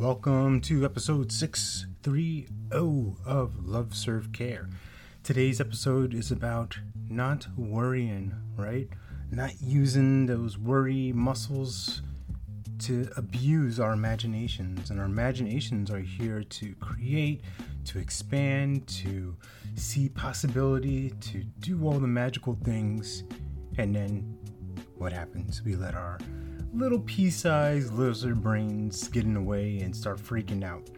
Welcome to episode 630 of Love Serve Care. Today's episode is about not worrying, right? Not using those worry muscles to abuse our imaginations. And our imaginations are here to create, to expand, to see possibility, to do all the magical things. And then what happens? We let our little pea sized lizard brains get in the way and start freaking out.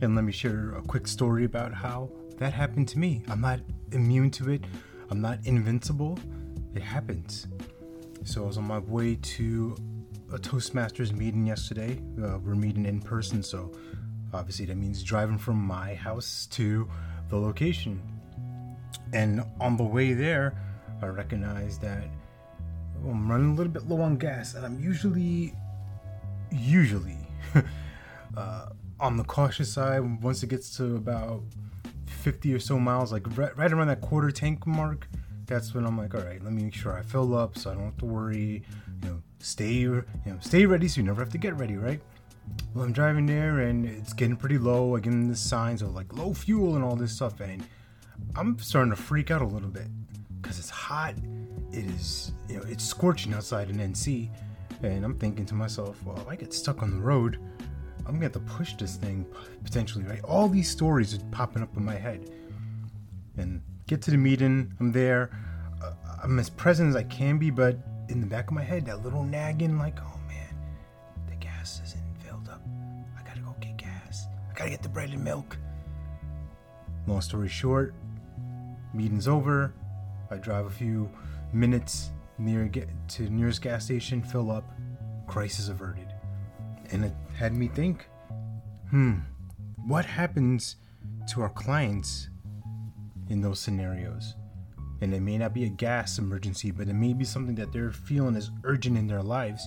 And let me share a quick story about how that happened to me. I'm not immune to it, I'm not invincible. It happens. So I was on my way to a Toastmasters meeting yesterday. Uh, we're meeting in person, so obviously that means driving from my house to the location. And on the way there, I recognized that I'm running a little bit low on gas, and I'm usually, usually, uh, on the cautious side once it gets to about 50 or so miles, like right, right around that quarter tank mark. That's when I'm like, all right, let me make sure I fill up so I don't have to worry. You know, stay, you know, stay ready so you never have to get ready, right? Well, I'm driving there and it's getting pretty low. I get the signs of like low fuel and all this stuff, and I'm starting to freak out a little bit because it's hot it is you know it's scorching outside in NC, and I'm thinking to myself, well, if I get stuck on the road, I'm gonna have to push this thing potentially, right? All these stories are popping up in my head, and get to the meeting. I'm there. Uh, I'm as present as I can be, but in the back of my head, that little nagging, like, oh man, the gas isn't filled up. I gotta go get gas. I gotta get the bread and milk. Long story short, meeting's over. I drive a few minutes near get to nearest gas station, fill up, crisis averted. And it had me think, hmm, what happens to our clients in those scenarios? And it may not be a gas emergency, but it may be something that they're feeling is urgent in their lives.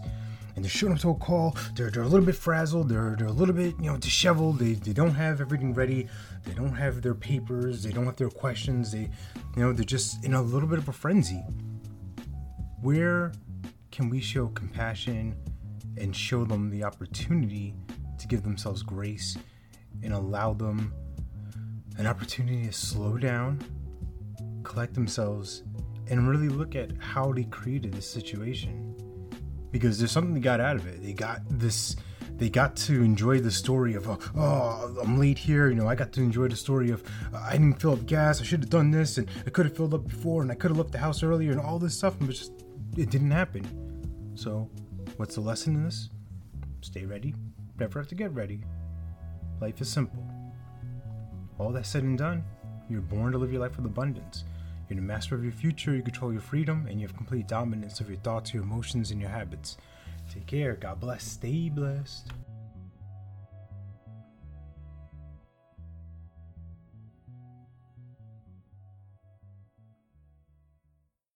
And they're showing up to a call, they're, they're a little bit frazzled, they're, they're a little bit, you know, disheveled, they, they don't have everything ready, they don't have their papers, they don't have their questions, they, you know, they're just in a little bit of a frenzy where can we show compassion and show them the opportunity to give themselves grace and allow them an opportunity to slow down, collect themselves, and really look at how they created this situation? Because there's something they got out of it. They got this they got to enjoy the story of uh, oh i'm late here you know i got to enjoy the story of uh, i didn't fill up gas i should have done this and i could have filled up before and i could have left the house earlier and all this stuff and just it didn't happen. So, what's the lesson in this? Stay ready. Never have to get ready. Life is simple. All that said and done, you're born to live your life with abundance. You're the master of your future, you control your freedom, and you have complete dominance of your thoughts, your emotions, and your habits. Take care. God bless. Stay blessed.